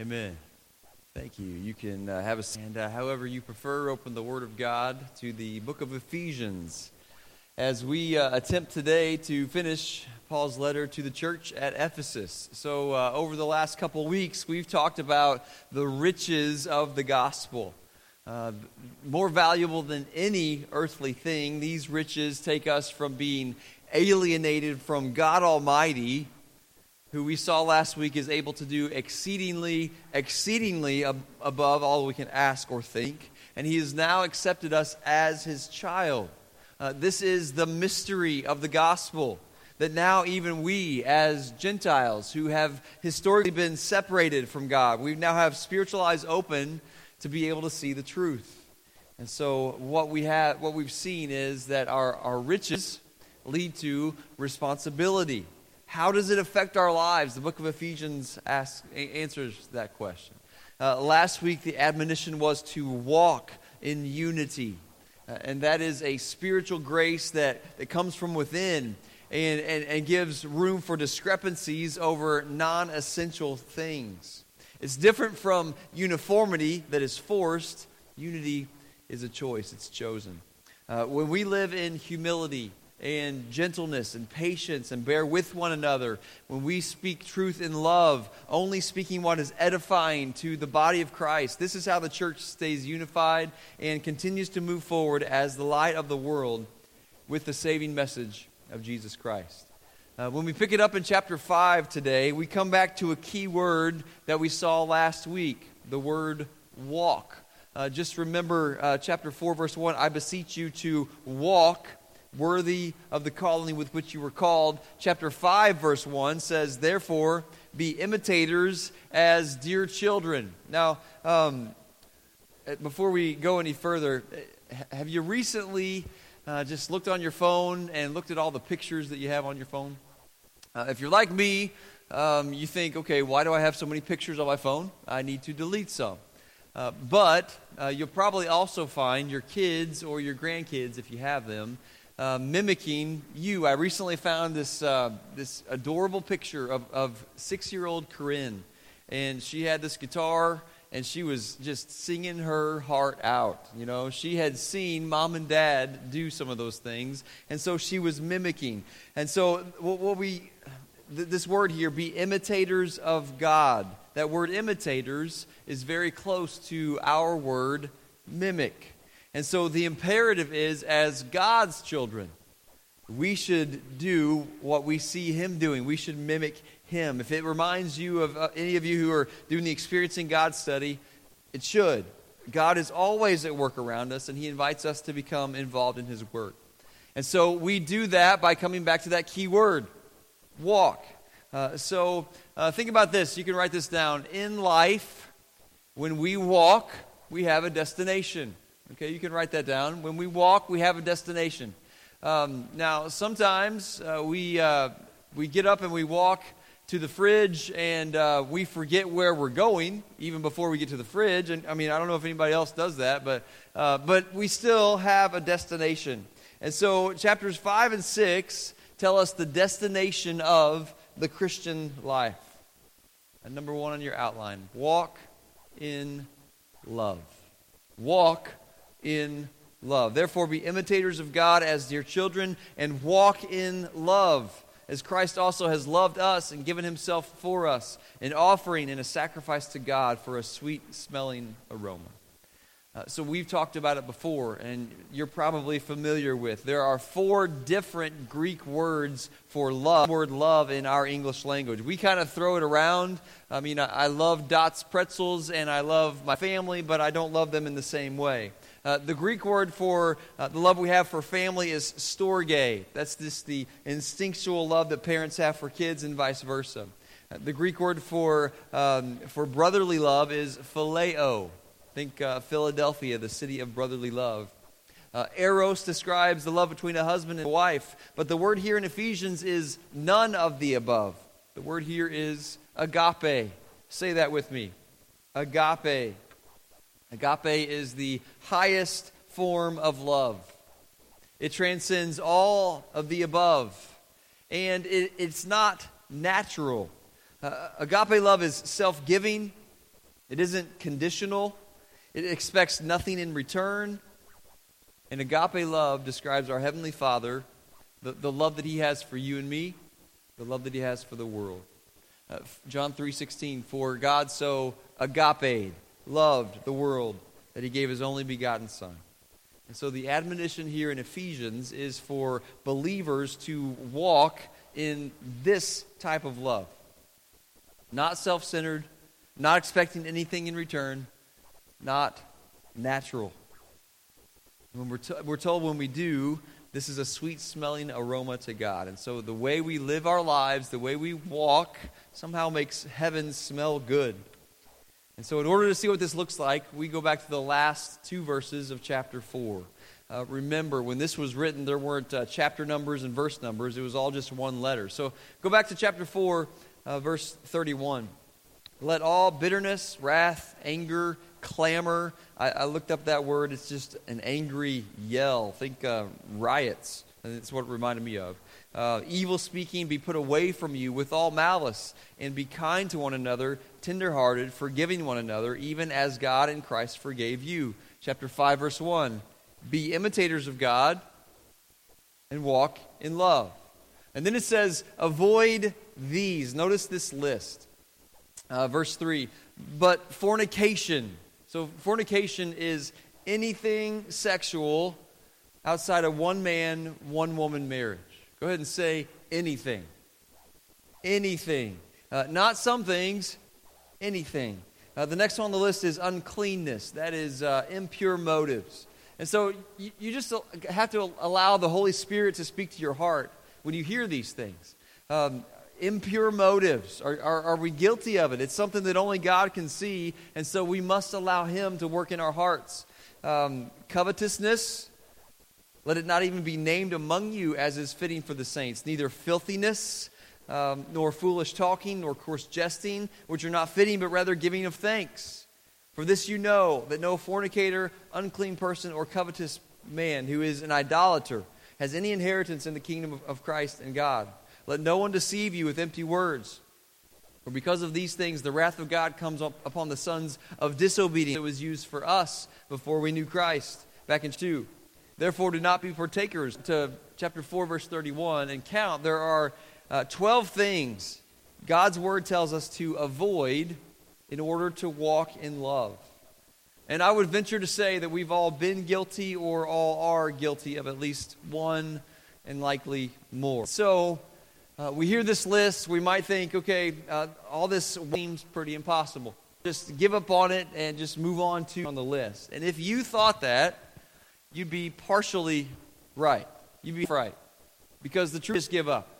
Amen. Thank you. You can uh, have a stand, uh, however you prefer. Open the Word of God to the book of Ephesians as we uh, attempt today to finish Paul's letter to the church at Ephesus. So, uh, over the last couple weeks, we've talked about the riches of the gospel. Uh, more valuable than any earthly thing, these riches take us from being alienated from God Almighty who we saw last week is able to do exceedingly, exceedingly ab- above all we can ask or think. And he has now accepted us as his child. Uh, this is the mystery of the gospel. That now, even we, as Gentiles who have historically been separated from God, we now have spiritual eyes open to be able to see the truth. And so, what, we have, what we've seen is that our, our riches lead to responsibility. How does it affect our lives? The book of Ephesians asks, answers that question. Uh, last week, the admonition was to walk in unity. Uh, and that is a spiritual grace that, that comes from within and, and, and gives room for discrepancies over non essential things. It's different from uniformity that is forced. Unity is a choice, it's chosen. Uh, when we live in humility, and gentleness and patience and bear with one another when we speak truth in love, only speaking what is edifying to the body of Christ. This is how the church stays unified and continues to move forward as the light of the world with the saving message of Jesus Christ. Uh, when we pick it up in chapter 5 today, we come back to a key word that we saw last week the word walk. Uh, just remember uh, chapter 4, verse 1 I beseech you to walk worthy of the calling with which you were called. Chapter 5, verse 1 says, Therefore, be imitators as dear children. Now, um, eh, before we go any further, eh, have you recently uh, just looked on your phone and looked at all the pictures that you have on your phone? Uh, if you're like me, um, you think, okay, why do I have so many pictures on my phone? I need to delete some. Uh, but uh, you'll probably also find your kids or your grandkids, if you have them, uh, mimicking you. I recently found this, uh, this adorable picture of, of six year old Corinne. And she had this guitar and she was just singing her heart out. You know, she had seen mom and dad do some of those things, and so she was mimicking. And so, what, what we, th- this word here, be imitators of God. That word imitators is very close to our word mimic. And so the imperative is, as God's children, we should do what we see Him doing. We should mimic Him. If it reminds you of uh, any of you who are doing the Experiencing God study, it should. God is always at work around us, and He invites us to become involved in His work. And so we do that by coming back to that key word walk. Uh, so uh, think about this. You can write this down. In life, when we walk, we have a destination. Okay, you can write that down. When we walk, we have a destination. Um, now, sometimes uh, we, uh, we get up and we walk to the fridge and uh, we forget where we're going even before we get to the fridge. And I mean, I don't know if anybody else does that, but, uh, but we still have a destination. And so, chapters 5 and 6 tell us the destination of the Christian life. And number one on your outline walk in love. Walk in love. Therefore, be imitators of God as dear children and walk in love, as Christ also has loved us and given himself for us, an offering and a sacrifice to God for a sweet smelling aroma. Uh, so we've talked about it before, and you're probably familiar with. There are four different Greek words for love. Word love in our English language. We kind of throw it around. I mean, I, I love Dot's pretzels, and I love my family, but I don't love them in the same way. Uh, the Greek word for uh, the love we have for family is storge. That's just the instinctual love that parents have for kids and vice versa. Uh, the Greek word for, um, for brotherly love is phileo. Think uh, Philadelphia, the city of brotherly love. Uh, eros describes the love between a husband and a wife, but the word here in Ephesians is none of the above. The word here is agape. Say that with me. Agape. Agape is the highest form of love. It transcends all of the above. And it, it's not natural. Uh, agape love is self giving, It isn't conditional, it expects nothing in return. And agape love describes our Heavenly Father, the, the love that He has for you and me, the love that He has for the world. Uh, John 3.16, For God so agape loved the world that He gave His only begotten Son. And so the admonition here in Ephesians is for believers to walk in this type of love. Not self centered, not expecting anything in return, not natural. When we're, to, we're told when we do, this is a sweet smelling aroma to God. And so the way we live our lives, the way we walk, somehow makes heaven smell good. And so, in order to see what this looks like, we go back to the last two verses of chapter 4. Uh, remember, when this was written, there weren't uh, chapter numbers and verse numbers, it was all just one letter. So, go back to chapter 4, uh, verse 31. Let all bitterness, wrath, anger, clamor. I, I, looked up that word. It's just an angry yell. Think uh, riots. And it's what it reminded me of. Uh, evil speaking be put away from you with all malice, and be kind to one another, tenderhearted, forgiving one another, even as God in Christ forgave you. Chapter 5, verse 1. Be imitators of God and walk in love. And then it says, avoid these. Notice this list. Uh, verse 3. But fornication so, fornication is anything sexual outside of one man, one woman marriage. Go ahead and say anything. Anything. Uh, not some things, anything. Uh, the next one on the list is uncleanness. That is uh, impure motives. And so you, you, just have to allow the Holy Spirit to speak to your heart when you hear these things. Um, impure motives? Are, are, are, we guilty of it? It's something that only God can see, and so we must allow Him to work in our hearts. Um, covetousness, let it not even be named among you as is fitting for the saints. Neither filthiness, um, nor foolish talking, nor coarse jesting, which are not fitting, but rather giving of thanks. For this you know, that no fornicator, unclean person, or covetous man who is an idolater has any inheritance in the kingdom of, of Christ and God. Let no one deceive you with empty words. For because of these things, the wrath of God comes up upon the sons of disobedience. It was used for us before we knew Christ. Back in 2. Therefore, do not be partakers. To chapter 4, verse 31, and count. There are uh, 12 things God's word tells us to avoid in order to walk in love. And I would venture to say that we've all been guilty or all are guilty of at least one and likely more. So, uh, we hear this list, we might think, okay, uh, all this seems pretty impossible. Just give up on it and just move on to on the list. And if you thought that, you'd be partially right. You'd be right. Because the truth is give up.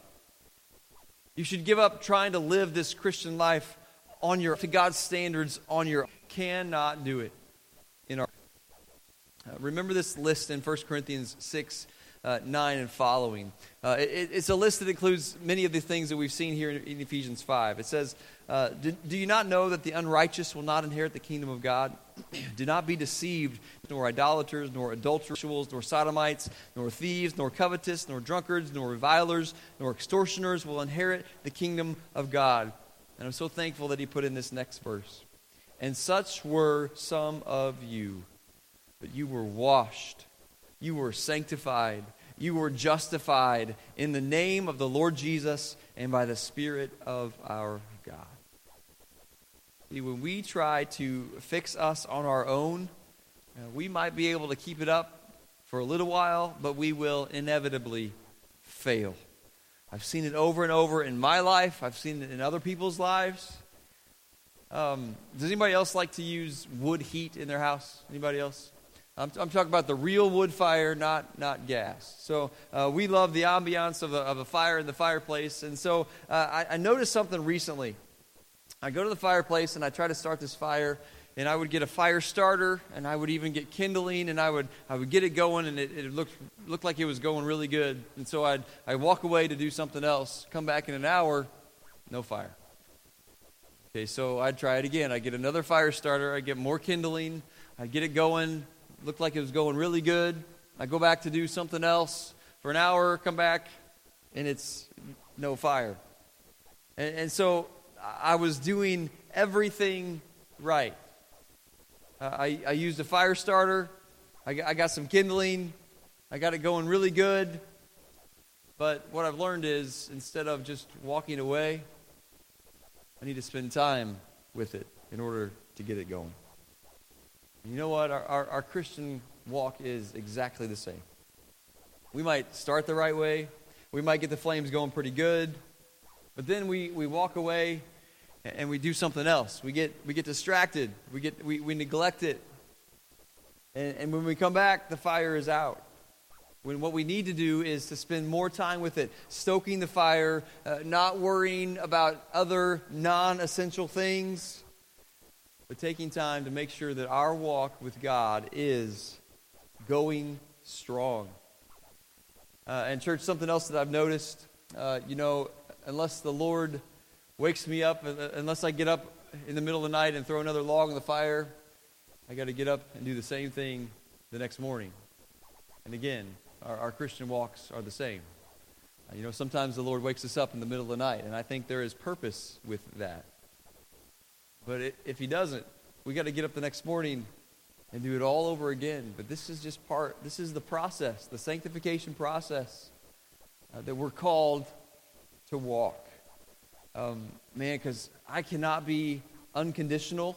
You should give up trying to live this Christian life on your to God's standards on your cannot do it in our uh, remember this list in 1 Corinthians 6 uh, 9 and following. Uh, it, it's a list that includes many of the things that we've seen here in, in Ephesians 5. It says, uh, do, do, you not know that the unrighteous will not inherit the kingdom of God? Do not be deceived, nor idolaters, nor adulterers, nor sodomites, nor thieves, nor covetous, nor drunkards, nor revilers, nor extortioners will inherit the kingdom of God. And I'm so thankful that he put in this next verse. And such were some of you, but you were washed you were sanctified. You were justified in the name of the Lord Jesus and by the Spirit of our when we try to fix us on our own, uh, we might be able to keep it up for a little while, but we will inevitably fail. I've seen it over and over in my life, I've seen it in other people's lives. Um, does anybody else like to use wood heat in their house? Anybody else? I'm, I'm, talking about the real wood fire, not, not gas. So uh, we love the ambiance of a, of a fire in the fireplace. And so uh, I, I noticed something recently. I go to the fireplace and I try to start this fire, and I would get a fire starter, and I would even get kindling, and I would, I would get it going, and it, it looked, looked like it was going really good. And so I'd, I'd walk away to do something else, come back in an hour, no fire. Okay, so I'd try it again. I get another fire starter, I get more kindling, I get it going, looked like it was going really good. I go back to do something else for an hour, come back, and it's no fire. And, and so I was doing everything right. Uh, I, I used a fire starter. I got, I got some kindling. I got it going really good. But what I've learned is instead of just walking away, I need to spend time with it in order to get it going. You know what? Our, our, our, Christian walk is exactly the same. We might start the right way, we might get the flames going pretty good, but then we, we walk away and we do something else. We get, we get distracted, we, get, we, we neglect it. And, and when we come back, the fire is out. When what we need to do is to spend more time with it, stoking the fire, uh, not worrying about other non essential things, but taking time to make sure that our walk with God is going strong. Uh, and, church, something else that I've noticed, uh, you know, unless the Lord wakes me up, uh, unless I get up in the middle of the night and throw another log on the fire, I got to get up and do the same thing the next morning. And again, our, our Christian walks are the same. Uh, you know, sometimes the Lord wakes us up in the middle of the night, and I think there is purpose with that. But it, if He doesn't, we got to get up the next morning and do it all over again. But this is just part, this is the process, the sanctification process uh, that we're called to walk. Um, man, because I cannot be unconditional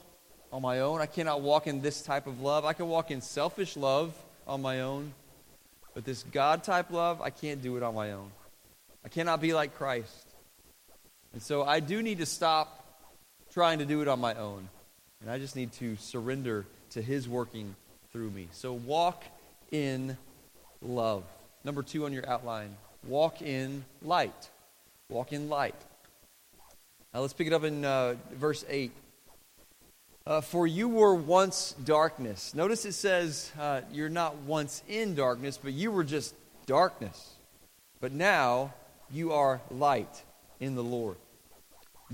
on my own. I cannot walk in this type of love. I can walk in selfish love on my own. But this God type love, I can't do it on my own. I cannot be like Christ. And so I do need to stop trying to do it on my own. And I just need to surrender to His working through me. So walk in love. Number two on your outline walk in light. Walk in light. Now let's pick it up in uh, verse 8. Uh, for you were once darkness. Notice it says uh, you're not once in darkness, but you were just darkness. But now you are light in the Lord.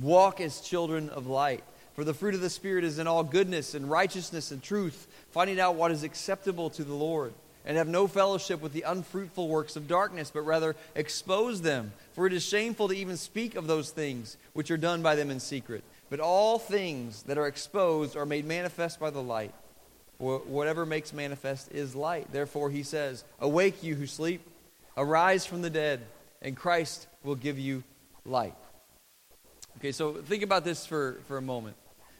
Walk as children of light. For the fruit of the Spirit is in all goodness and righteousness and truth, finding out what is acceptable to the Lord. And have no fellowship with the unfruitful works of darkness, but rather expose them. For it is shameful to even speak of those things which are done by them in secret. But all things that are exposed are made manifest by the light. Whatever makes manifest is light. Therefore, he says, Awake, you who sleep, arise from the dead, and Christ will give you light. Okay, so think about this for, for a moment.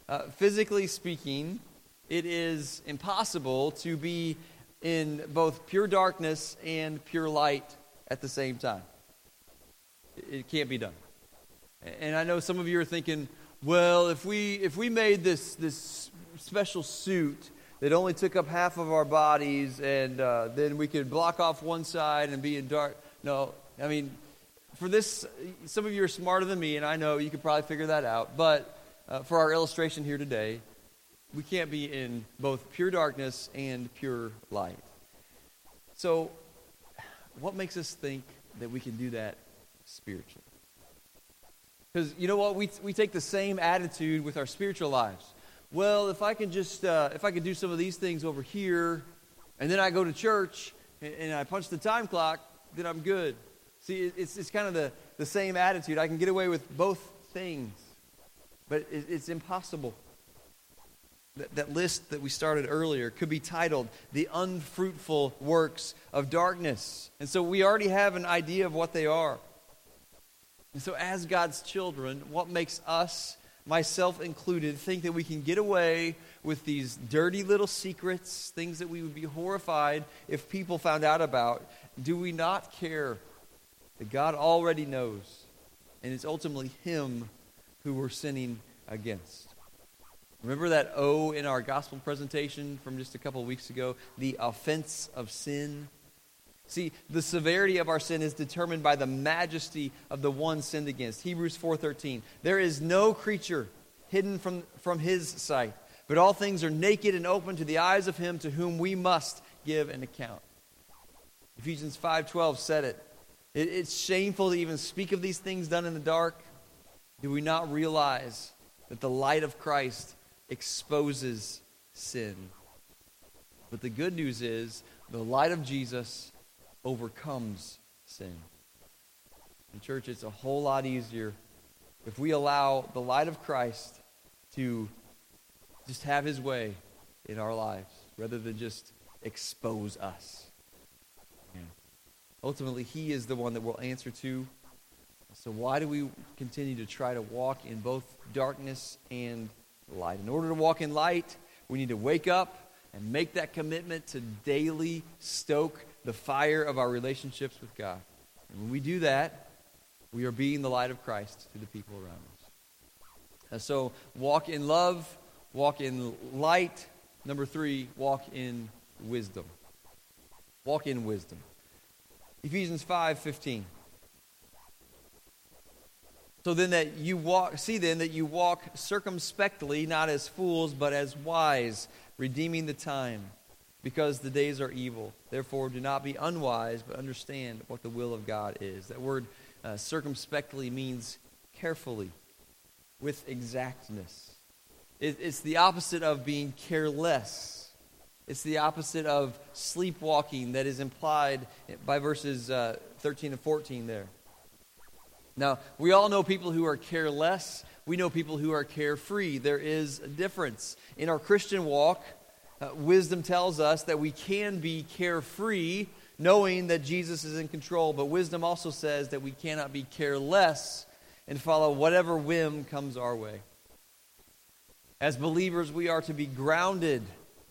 Uh, physically speaking, it is impossible to be in both pure darkness and pure light at the same time. It can't be done. And I know some of you are thinking, well, if we, if we made this, this special suit that only took up half of our bodies and uh, then we could block off one side and be in dark. No, I mean, for this, some of you are smarter than me, and I know you could probably figure that out. But uh, for our illustration here today, we can't be in both pure darkness and pure light. So, what makes us think that we can do that spiritually? Because you know what? We, we take the same attitude with our spiritual lives. Well, if I can just, uh, if I can do some of these things over here, and then I go to church and, and I punch the time clock, then I'm good. See, it's, it's kind of the, the same attitude. I can get away with both things, but it, it's impossible. That, that list that we started earlier could be titled The Unfruitful Works of Darkness. And so we already have an idea of what they are. And so, as God's children, what makes us, myself included, think that we can get away with these dirty little secrets, things that we would be horrified if people found out about? Do we not care that God already knows, and it's ultimately Him who we're sinning against? Remember that O in our gospel presentation from just a couple weeks ago? The offense of sin. See, the severity of our sin is determined by the majesty of the one sinned against. Hebrews 4:13. There is no creature hidden from, from his sight, but all things are naked and open to the eyes of him to whom we must give an account. Ephesians 5:12 said it. it. It's shameful to even speak of these things done in the dark. Do we not realize that the light of Christ exposes sin? But the good news is the light of Jesus overcomes sin. In church, it's a whole lot easier if we allow the light of Christ to just have his way in our lives rather than just expose us. Yeah. Ultimately, he is the one that we'll answer to. So, why do we continue to try to walk in both darkness and light? In order to walk in light, we need to wake up and make that commitment to daily stoke the fire of our relationships with God. And when we do that, we are being the light of Christ to the people around us. And so, walk in love, walk in light. Number three, walk in wisdom. Walk in wisdom. Ephesians 5 15. So then that you walk see then that you walk circumspectly, not as fools, but as wise, redeeming the time, because the days are evil. Therefore do not be unwise, but understand what the will of God is. That word uh, circumspectly means carefully, with exactness. It, it's the opposite of being careless. It's the opposite of sleepwalking that is implied by verses uh, 13 and 14 there. Now, we all know people who are careless. We know people who are carefree. There is a difference. In our Christian walk, uh, wisdom tells us that we can be carefree knowing that Jesus is in control, but wisdom also says that we cannot be careless and follow whatever whim comes our way. As believers, we are to be grounded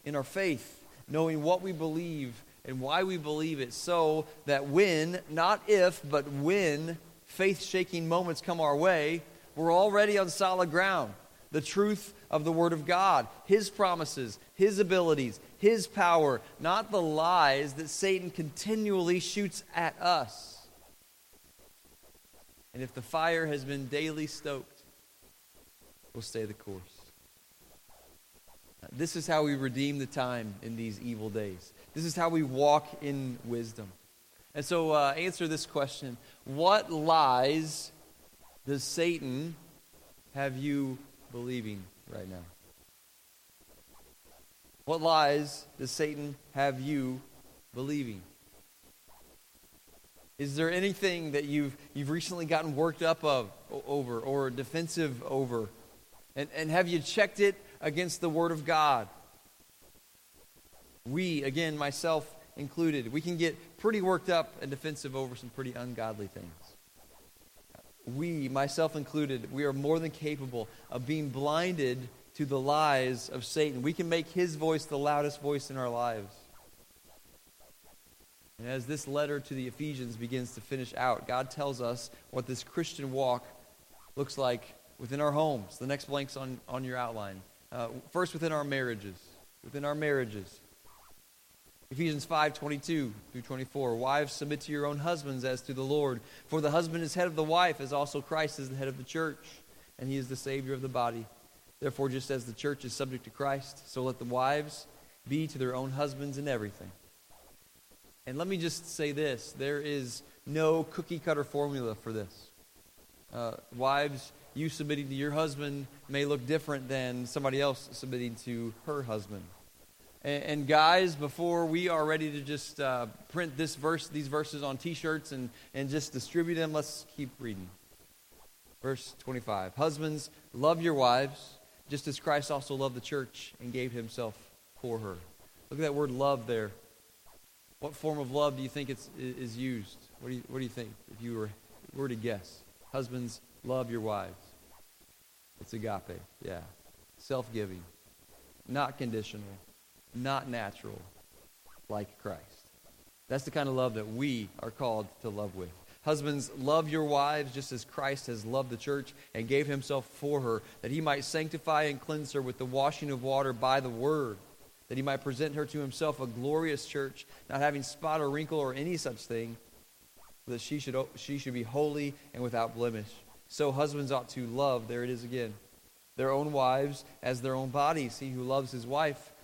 in our faith, knowing what we believe and why we believe it, so that when, not if, but when faith shaking moments come our way, we're already on solid ground. The truth of the Word of God, His promises, His abilities, His power, not the lies that Satan continually shoots at us. And if the fire has been daily stoked, we'll stay the course. This is how we redeem the time in these evil days. This is how we walk in wisdom. And so, uh, answer this question What lies does Satan have you believing right now? What lies does Satan have you believing? Is there anything that you've, you've recently gotten worked up of, over or defensive over? And, and have you checked it against the Word of God? We, again, myself included, we can get pretty worked up and defensive over some pretty ungodly things. We, myself included, we are more than capable of being blinded to the lies of Satan. We can make his voice the loudest voice in our lives. And as this letter to the Ephesians begins to finish out, God tells us what this Christian walk looks like within our homes. The next blank's on, on your outline. Uh, first, within our marriages. Within our marriages. Ephesians 5 22 through 24. Wives, submit to your own husbands as to the Lord. For the husband is head of the wife, as also Christ is the head of the church, and he is the Savior of the body. Therefore, just as the church is subject to Christ, so let the wives be to their own husbands in everything. And let me just say this there is no cookie cutter formula for this. Uh, wives, you submitting to your husband may look different than somebody else submitting to her husband. And, and guys, before we are ready to just uh, print this verse, these verses on T-shirts and, and just distribute them, let's keep reading. Verse 25. Husbands, love your wives, just as Christ also loved the church and gave himself for her. Look at that word love there. What form of love do you think it's, is used? What do you, what do you think if you were, were to guess? Husbands, love your wives. It's agape, yeah. Self giving, not conditional not natural, like Christ. That's the kind of love that we are called to love with. Husbands, love your wives just as Christ has loved the church and gave himself for her, that he might sanctify and cleanse her with the washing of water by the word, that he might present her to himself a glorious church, not having spot or wrinkle or any such thing, that she should, she should be holy and without blemish. So husbands ought to love, there it is again, their own wives as their own bodies. He who loves his wife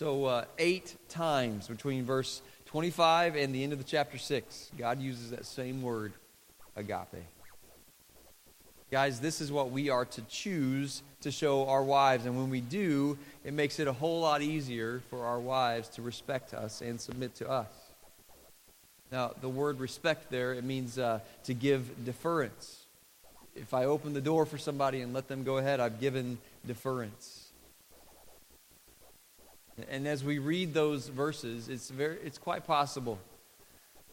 So, uh, eight times between verse 25 and the end of the chapter 6, God uses that same word, agape. Guys, this is what we are to choose to show our wives. And when we do, it makes it a whole lot easier for our wives to respect us and submit to us. Now, the word respect there, it means uh, to give deference. If I open the door for somebody and let them go ahead, I've given deference. And as we read those verses, it's, very, it's quite possible.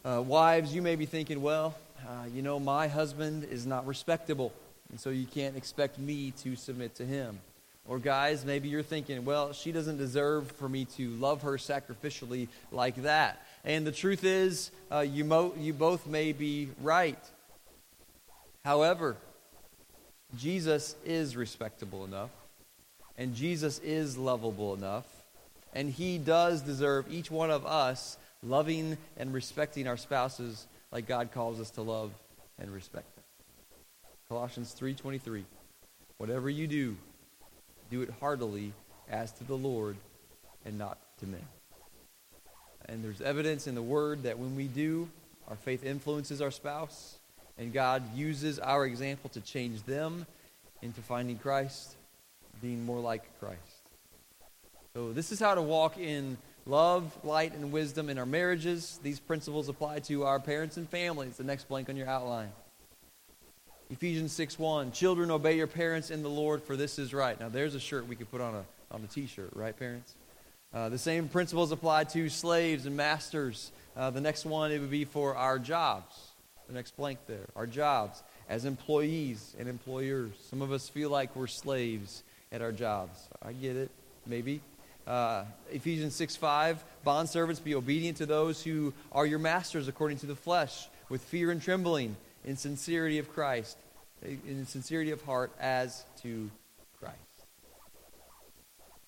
Uh, wives, you may be thinking, well, uh, you know, my husband is not respectable. And so you can't expect me to submit to him. Or, guys, maybe you're thinking, well, she doesn't deserve for me to love her sacrificially like that. And the truth is, uh, you, mo- you both may be right. However, Jesus is respectable enough, and Jesus is lovable enough, and he does deserve each one of us loving and respecting our spouses like God calls us to love and respect. Them. Colossians 3:23. Whatever you do, do it heartily as to the Lord and not to men. And there's evidence in the word that when we do, our faith influences our spouse, and God uses our example to change them into finding Christ, being more like Christ. So this is how to walk in love, light, and wisdom in our marriages. These principles apply to our parents and families. The next blank on your outline. Ephesians 6 1. Children, obey your parents in the Lord, for this is right. Now, there's a shirt we could put on a, on a t shirt, right, parents? Uh, the same principles apply to slaves and masters. Uh, the next one, it would be for our jobs. The next blank there. Our jobs as employees and employers. Some of us feel like we're slaves at our jobs. I get it, maybe. Uh, Ephesians 6 5. Bondservants, be obedient to those who are your masters according to the flesh, with fear and trembling in sincerity of Christ, in sincerity of heart as to Christ.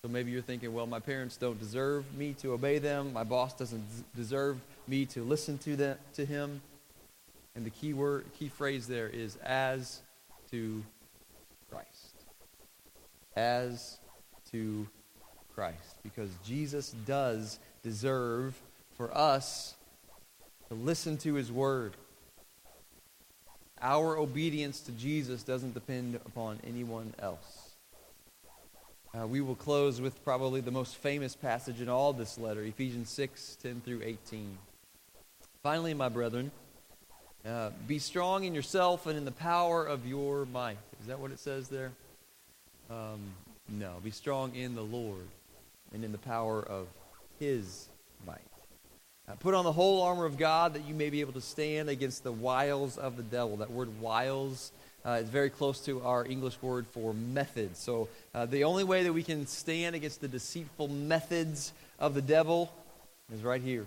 So maybe you're thinking, well, my parents don't deserve me to obey them. My boss doesn't deserve me to listen to them to him. And the key word, key phrase there is as to Christ. As to Christ. Because Jesus does deserve for us to listen to his word our obedience to Jesus doesn't depend upon anyone else. Uh, we will close with probably the most famous passage in all this letter, Ephesians 6 10 through 18. Finally, my brethren, uh, be strong in yourself and in the power of your might. Is that what it says there? Um, no. Be strong in the Lord and in the power of his might. Uh, put on the whole armor of God that you may be able to stand against the wiles of the devil. That word wiles uh, is very close to our English word for methods. So uh, the only way that we can stand against the deceitful methods of the devil is right here.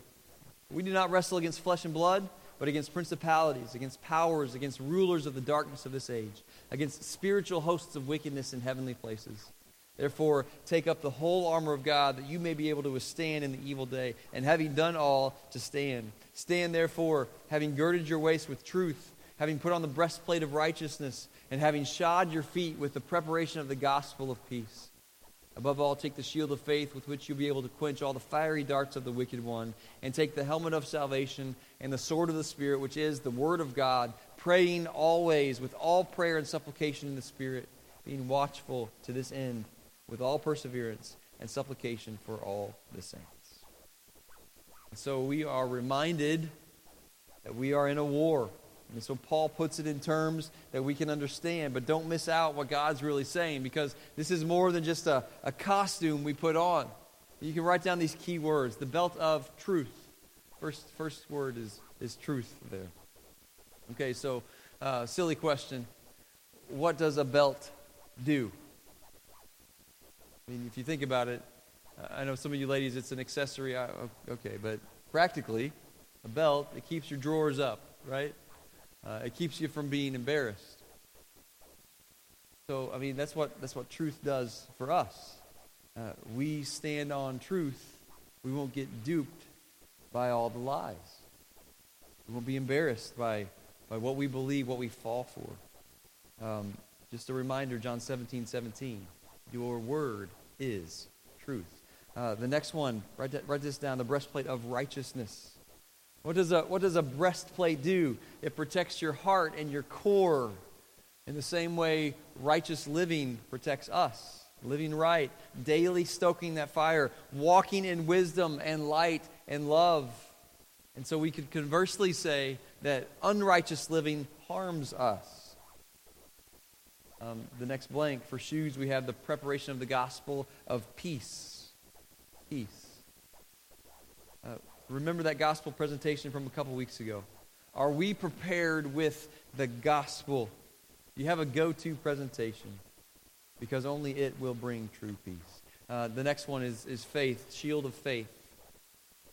We do not wrestle against flesh and blood, but against principalities, against powers, against rulers of the darkness of this age, against spiritual hosts of wickedness in heavenly places. Therefore, take up the whole armor of God that you may be able to withstand in the evil day, and having done all, to stand. Stand therefore, having girded your waist with truth, having put on the breastplate of righteousness, and having shod your feet with the preparation of the gospel of peace. Above all, take the shield of faith with which you'll be able to quench all the fiery darts of the wicked one, and take the helmet of salvation and the sword of the Spirit, which is the word of God, praying always with all prayer and supplication in the Spirit, being watchful to this end with all perseverance and supplication for all the saints. And so we are reminded that we are in a war. And so Paul puts it in terms that we can understand, but don't miss out what God's really saying because this is more than just a, a costume we put on. You can write down these key words the belt of truth. First, first word is, is truth there. Okay, so uh, silly question. What does a belt do? I mean, if you think about it, I know some of you ladies, it's an accessory. Okay, but practically, a belt, it keeps your drawers up, right? Uh, it keeps you from being embarrassed. So, I mean, that's what, that's what truth does for us. Uh, we stand on truth. We won't get duped by all the lies. We won't be embarrassed by, by what we believe, what we fall for. Um, just a reminder, John 17, 17. Your word is truth. Uh, the next one, write, that, write this down the breastplate of righteousness. What does, a, what does a breastplate do? It protects your heart and your core in the same way righteous living protects us. Living right, daily stoking that fire, walking in wisdom and light and love. And so we could conversely say that unrighteous living harms us. Um, the next blank for shoes, we have the preparation of the gospel of peace. Peace. Uh, remember that gospel presentation from a couple weeks ago. Are we prepared with the gospel? You have a go to presentation because only it will bring true peace. Uh, the next one is, is faith, shield of faith.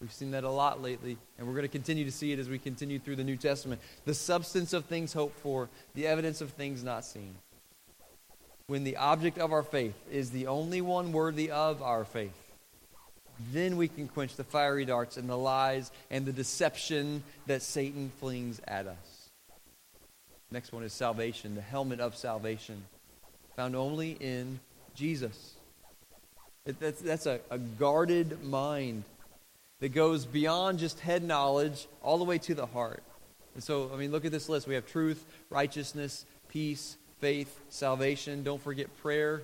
We've seen that a lot lately, and we're going to continue to see it as we continue through the New Testament. The substance of things hoped for, the evidence of things not seen. When the object of our faith is the only one worthy of our faith, then we can quench the fiery darts and the lies and the deception that Satan flings at us. Next one is salvation, the helmet of salvation, found only in Jesus. That's, that's a, a guarded mind that goes beyond just head knowledge all the way to the heart. And so, I mean, look at this list. We have truth, righteousness, peace, faith, salvation. Don't forget prayer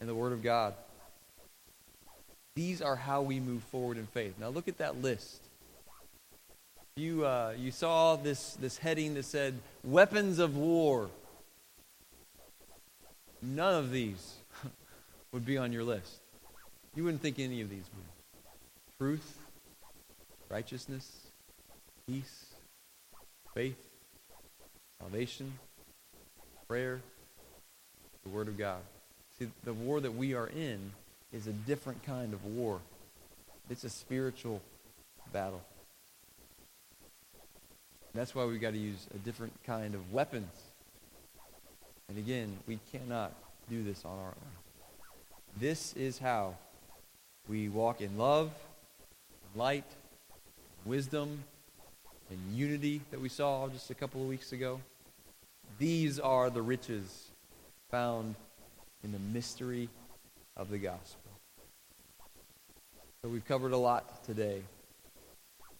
and the Word of God. These are how we move forward in faith. Now, look at that list. You, uh, you saw this, this heading that said weapons of war. None of these would be on your list. You wouldn't think any of these would truth, righteousness, peace, faith, salvation, prayer, the Word of God. See, the war that we are in is a different kind of war. It's a spiritual battle. That's why we've got to use a different kind of weapons. And again, we cannot do this on our own. This is how we walk in love light, wisdom, and unity that we saw just a couple of weeks ago. These are the riches found in the mystery of the gospel. So we've covered a lot today.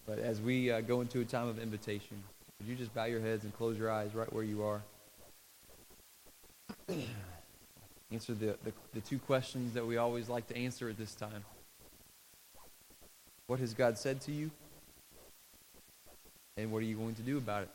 But as we uh, go into a time of invitation, would you just bow your heads and close your eyes right where you are? answer the, the, the two questions that we always like to answer at this time. What has God said to you? And what are you going to do about it?